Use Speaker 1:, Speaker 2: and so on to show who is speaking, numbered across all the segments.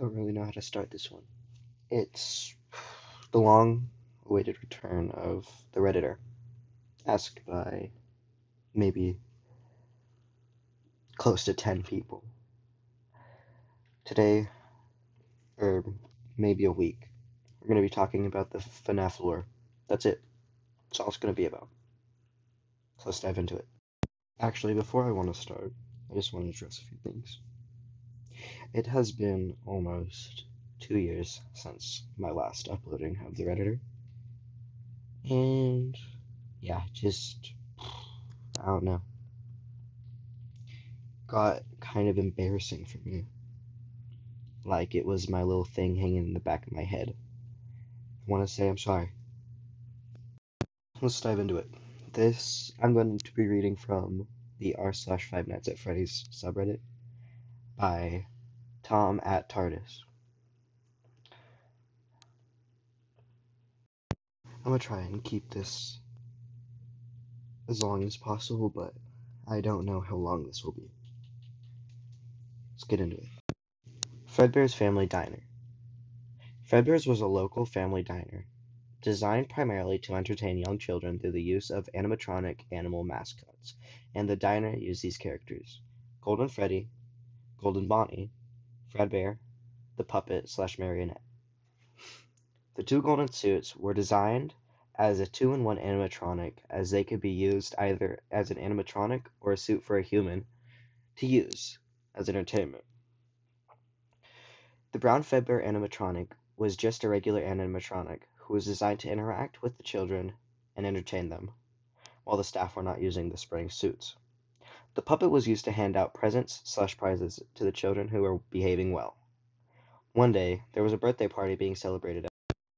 Speaker 1: don't really know how to start this one. It's the long awaited return of the Redditor, asked by maybe close to 10 people. Today, or maybe a week, we're going to be talking about the FNAF lore. That's it. That's all it's going to be about. So let's dive into it. Actually, before I want to start, I just want to address a few things. It has been almost two years since my last uploading of the Redditor. And yeah, just I don't know. Got kind of embarrassing for me. Like it was my little thing hanging in the back of my head. I want to say I'm sorry. Let's dive into it. This I'm going to be reading from the r slash Five Nights at Freddy's subreddit by Tom at TARDIS. I'm gonna try and keep this as long as possible, but I don't know how long this will be. Let's get into it. Fredbear's Family Diner. Fredbear's was a local family diner, designed primarily to entertain young children through the use of animatronic animal mascots, and the diner used these characters Golden Freddy, Golden Bonnie, Fredbear, the puppet slash marionette. The two golden suits were designed as a two-in-one animatronic as they could be used either as an animatronic or a suit for a human to use as entertainment. The brown Fredbear animatronic was just a regular animatronic who was designed to interact with the children and entertain them, while the staff were not using the spring suits. The puppet was used to hand out presents slash prizes to the children who were behaving well. One day, there was a birthday party being celebrated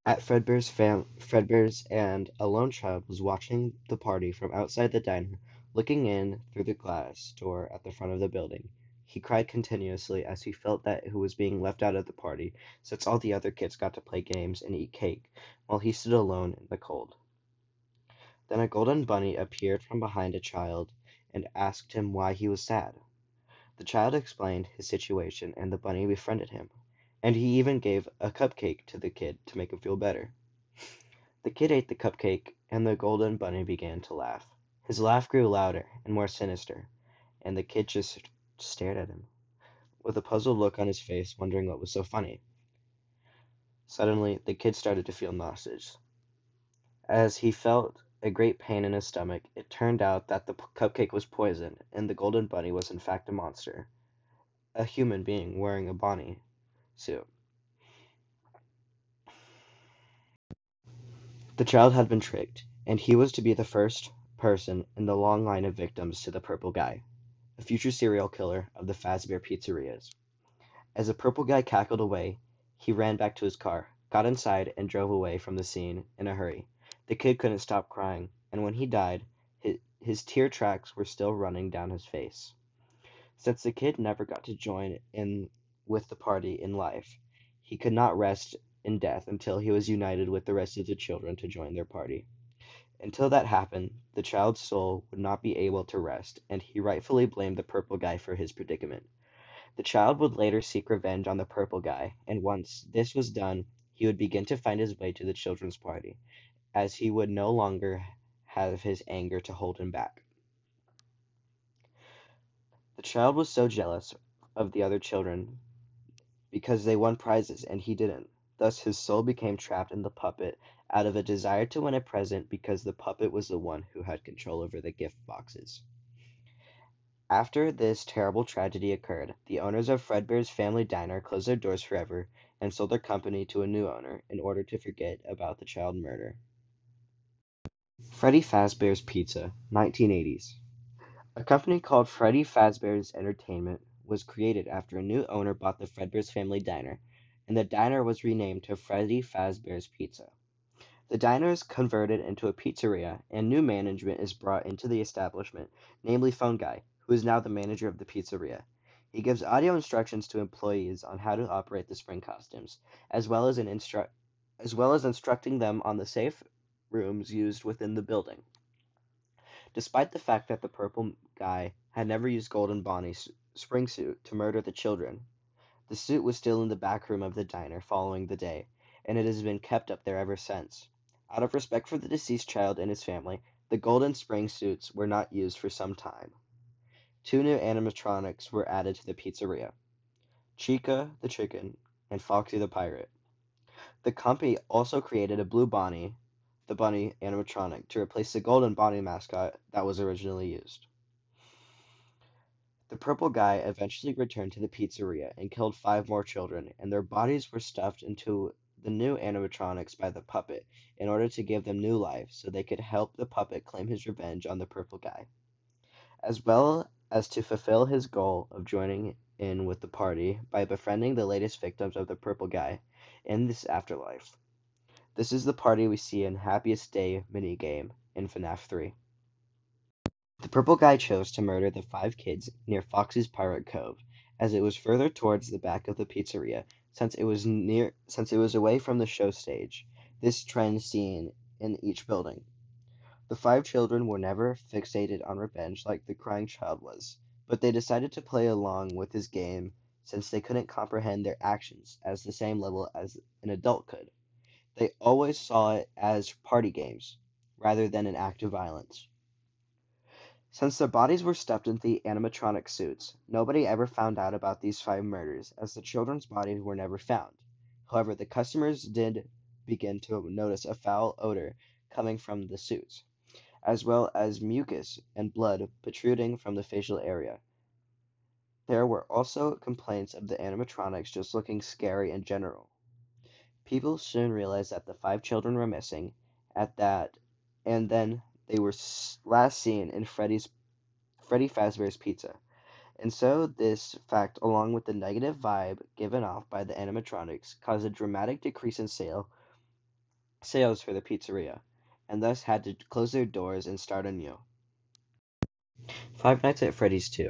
Speaker 1: at Fredbear's, fam- Fredbear's and a lone child was watching the party from outside the diner, looking in through the glass door at the front of the building. He cried continuously as he felt that he was being left out of the party, since all the other kids got to play games and eat cake, while he stood alone in the cold. Then a golden bunny appeared from behind a child and asked him why he was sad. The child explained his situation and the bunny befriended him, and he even gave a cupcake to the kid to make him feel better. The kid ate the cupcake and the golden bunny began to laugh. His laugh grew louder and more sinister, and the kid just stared at him, with a puzzled look on his face, wondering what was so funny. Suddenly, the kid started to feel nauseous. As he felt a great pain in his stomach, it turned out that the cupcake was poisoned, and the golden bunny was in fact a monster. A human being wearing a bunny suit. The child had been tricked, and he was to be the first person in the long line of victims to the purple guy, a future serial killer of the Fazbear pizzerias. As the purple guy cackled away, he ran back to his car, got inside, and drove away from the scene in a hurry. The kid couldn't stop crying, and when he died, his, his tear tracks were still running down his face. Since the kid never got to join in with the party in life, he could not rest in death until he was united with the rest of the children to join their party. Until that happened, the child's soul would not be able to rest, and he rightfully blamed the purple guy for his predicament. The child would later seek revenge on the purple guy, and once this was done, he would begin to find his way to the children's party, as he would no longer have his anger to hold him back. The child was so jealous of the other children because they won prizes and he didn't. Thus his soul became trapped in the puppet out of a desire to win a present because the puppet was the one who had control over the gift boxes. After this terrible tragedy occurred, the owners of Fredbear's Family Diner closed their doors forever and sold their company to a new owner in order to forget about the child murder. Freddy Fazbear's Pizza, 1980s. A company called Freddy Fazbear's Entertainment was created after a new owner bought the Fredbear's Family Diner, and the diner was renamed to Freddy Fazbear's Pizza. The diner is converted into a pizzeria, and new management is brought into the establishment, namely Phone Guy, who is now the manager of the pizzeria. He gives audio instructions to employees on how to operate the spring costumes, as well as, instru- as, well as instructing them on the safe rooms used within the building. Despite the fact that the purple guy had never used Golden Bonnie's spring suit to murder the children, The suit was still in the back room of the diner following the day, and it has been kept up there ever since. Out of respect for the deceased child and his family, the Golden Spring suits were not used for some time. Two new animatronics were added to the pizzeria Chica the chicken and Foxy the pirate. The company also created a Blue Bonnie, the bunny animatronic, to replace the Golden bunny mascot that was originally used. The purple guy eventually returned to the pizzeria and killed five more children, and their bodies were stuffed into the new animatronics by the puppet in order to give them new life so they could help the puppet claim his revenge on the purple guy, as well as to fulfill his goal of joining in with the party by befriending the latest victims of the purple guy in this afterlife. This is the party we see in Happiest Day minigame in FNAF 3. The purple guy chose to murder the five kids near Foxy's Pirate Cove, as it was further towards the back of the pizzeria since it was near since it was away from the show stage. This trend seen in each building. The five children were never fixated on revenge like the crying child was, but they decided to play along with his game since they couldn't comprehend their actions as the same level as an adult could. They always saw it as party games rather than an act of violence. Since their bodies were stuffed into the animatronic suits, nobody ever found out about these five murders, as the children's bodies were never found. However, the customers did begin to notice a foul odor coming from the suits, as well as mucus and blood protruding from the facial area. There were also complaints of the animatronics just looking scary in general. People soon realized that the five children were missing, at that, and then they were last seen in Freddy's Freddy Fazbear's Pizza. And so this fact, along with the negative vibe given off by the animatronics, caused a dramatic decrease in sale sales for the pizzeria, and thus had to close their doors and start anew. Five Nights at Freddy's 2,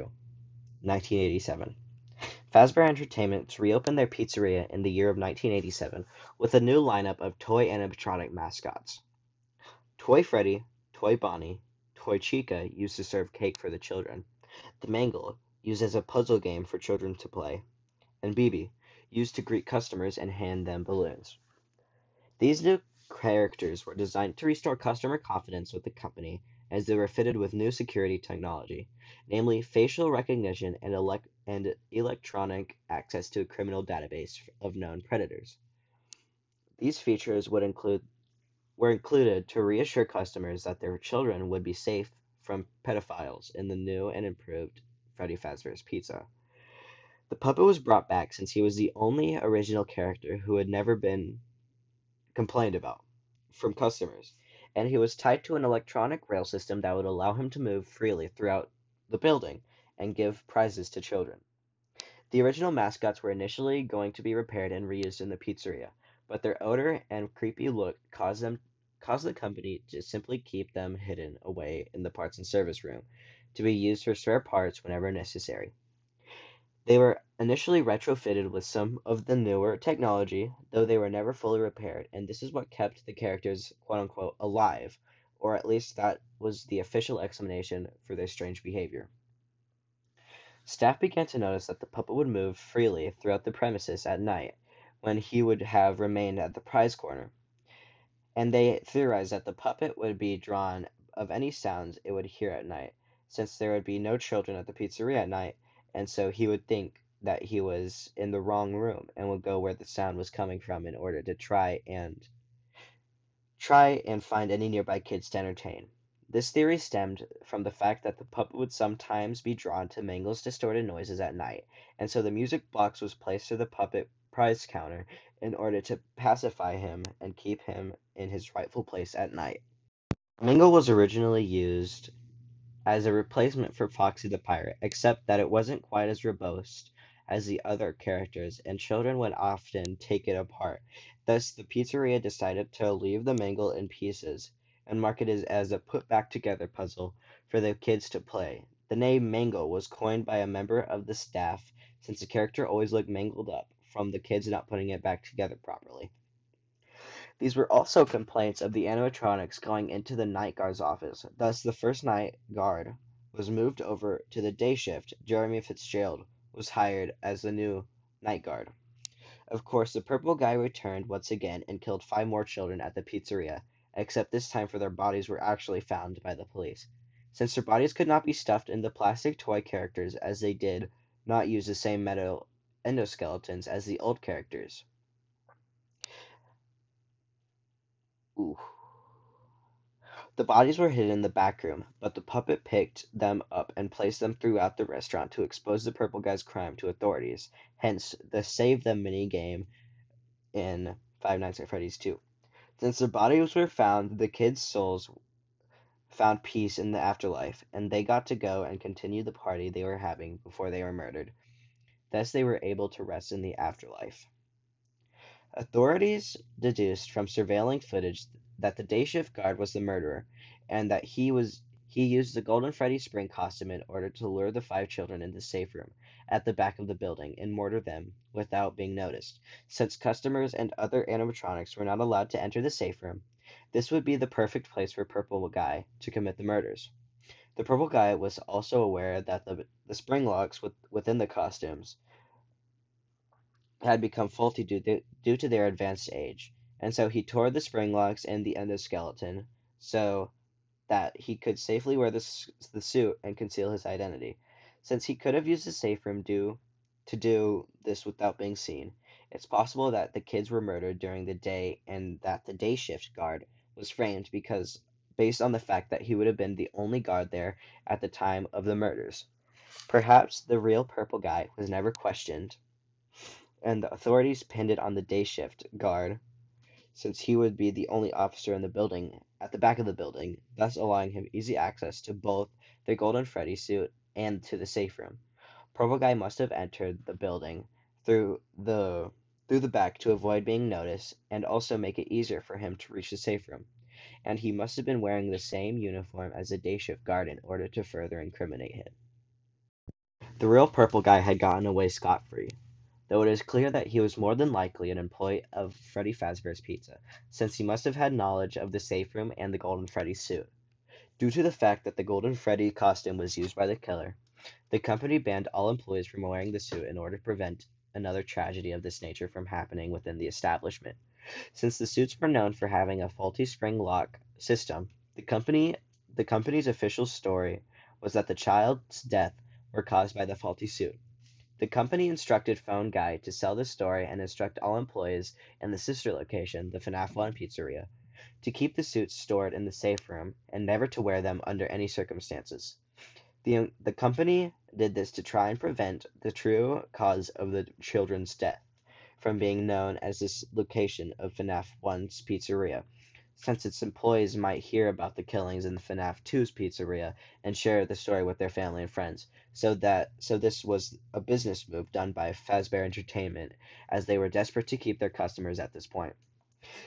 Speaker 1: 1987. Fazbear Entertainment reopened their pizzeria in the year of 1987 with a new lineup of toy animatronic mascots. Toy Freddy, Toy Bonnie, Toy Chica used to serve cake for the children, the Mangle used as a puzzle game for children to play, and BB used to greet customers and hand them balloons. These new characters were designed to restore customer confidence with the company as they were fitted with new security technology, namely facial recognition and, elect- and electronic access to a criminal database of known predators. These features would include were included to reassure customers that their children would be safe from pedophiles in the new and improved Freddy Fazbear's Pizza. The puppet was brought back since he was the only original character who had never been complained about from customers, and he was tied to an electronic rail system that would allow him to move freely throughout the building and give prizes to children. The original mascots were initially going to be repaired and reused in the pizzeria, but their odor and creepy look caused them caused the company to simply keep them hidden away in the parts and service room to be used for spare parts whenever necessary. They were initially retrofitted with some of the newer technology, though they were never fully repaired, and this is what kept the characters quote unquote alive, or at least that was the official explanation for their strange behavior. Staff began to notice that the puppet would move freely throughout the premises at night, when he would have remained at the prize corner. And they theorized that the puppet would be drawn of any sounds it would hear at night, since there would be no children at the pizzeria at night, and so he would think that he was in the wrong room and would go where the sound was coming from in order to try and try and find any nearby kids to entertain. This theory stemmed from the fact that the puppet would sometimes be drawn to Mangle's distorted noises at night, and so the music box was placed to the puppet prize counter in order to pacify him and keep him in his rightful place at night. Mangle was originally used as a replacement for Foxy the Pirate, except that it wasn't quite as robust as the other characters, and children would often take it apart. Thus, the pizzeria decided to leave the Mangle in pieces and market it as a put back together puzzle for the kids to play. The name Mangle was coined by a member of the staff since the character always looked mangled up from the kids not putting it back together properly. These were also complaints of the animatronics going into the night guard's office. Thus, the first night guard was moved over to the day shift. Jeremy Fitzgerald was hired as the new night guard. Of course, the purple guy returned once again and killed five more children at the pizzeria, except this time for their bodies were actually found by the police. Since their bodies could not be stuffed into plastic toy characters as they did not use the same metal endoskeletons as the old characters. Ooh. The bodies were hidden in the back room, but the puppet picked them up and placed them throughout the restaurant to expose the purple guy's crime to authorities. Hence, the Save Them mini game in Five Nights at Freddy's 2. Since their bodies were found, the kids' souls found peace in the afterlife, and they got to go and continue the party they were having before they were murdered. Thus, they were able to rest in the afterlife. Authorities deduced from surveilling footage that the day shift guard was the murderer, and that he was he used the Golden Freddy spring costume in order to lure the five children in the safe room at the back of the building and mortar them without being noticed. Since customers and other animatronics were not allowed to enter the safe room, this would be the perfect place for Purple Guy to commit the murders. The Purple Guy was also aware that the, the spring locks with, within the costumes had become faulty due, to, due to their advanced age, and so he tore the spring locks and the endoskeleton so that he could safely wear the, the suit and conceal his identity. Since he could have used the safe room due, to do this without being seen, it's possible that the kids were murdered during the day and that the day shift guard was framed because based on the fact that he would have been the only guard there at the time of the murders. Perhaps the real purple guy was never questioned and the authorities pinned it on the day shift guard since he would be the only officer in the building at the back of the building, thus allowing him easy access to both the Golden Freddy suit and to the safe room. Purple Guy must have entered the building through the through the back to avoid being noticed and also make it easier for him to reach the safe room. And he must have been wearing the same uniform as the day shift guard in order to further incriminate him. The real purple guy had gotten away scot free, though it is clear that he was more than likely an employee of Freddy Fazbear's Pizza, since he must have had knowledge of the safe room and the Golden Freddy suit. Due to the fact that the Golden Freddy costume was used by the killer, the company banned all employees from wearing the suit in order to prevent another tragedy of this nature from happening within the establishment. Since the suits were known for having a faulty spring lock system, the company the company's official story was that the child's death were caused by the faulty suit. The company instructed Phone Guy to sell the story and instruct all employees in the sister location, the FNAF 1 pizzeria, to keep the suits stored in the safe room and never to wear them under any circumstances. The, um, the company did this to try and prevent the true cause of the children's death from being known as this location of FNAF 1's pizzeria since its employees might hear about the killings in the FNAF 2's pizzeria and share the story with their family and friends. So that so this was a business move done by Fazbear Entertainment as they were desperate to keep their customers at this point.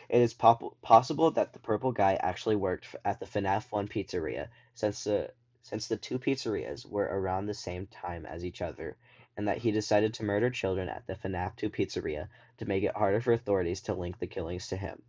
Speaker 1: It is pop- possible that the purple guy actually worked at the FNAF 1 pizzeria since the since the two pizzerias were around the same time as each other and that he decided to murder children at the FNAF 2 pizzeria to make it harder for authorities to link the killings to him.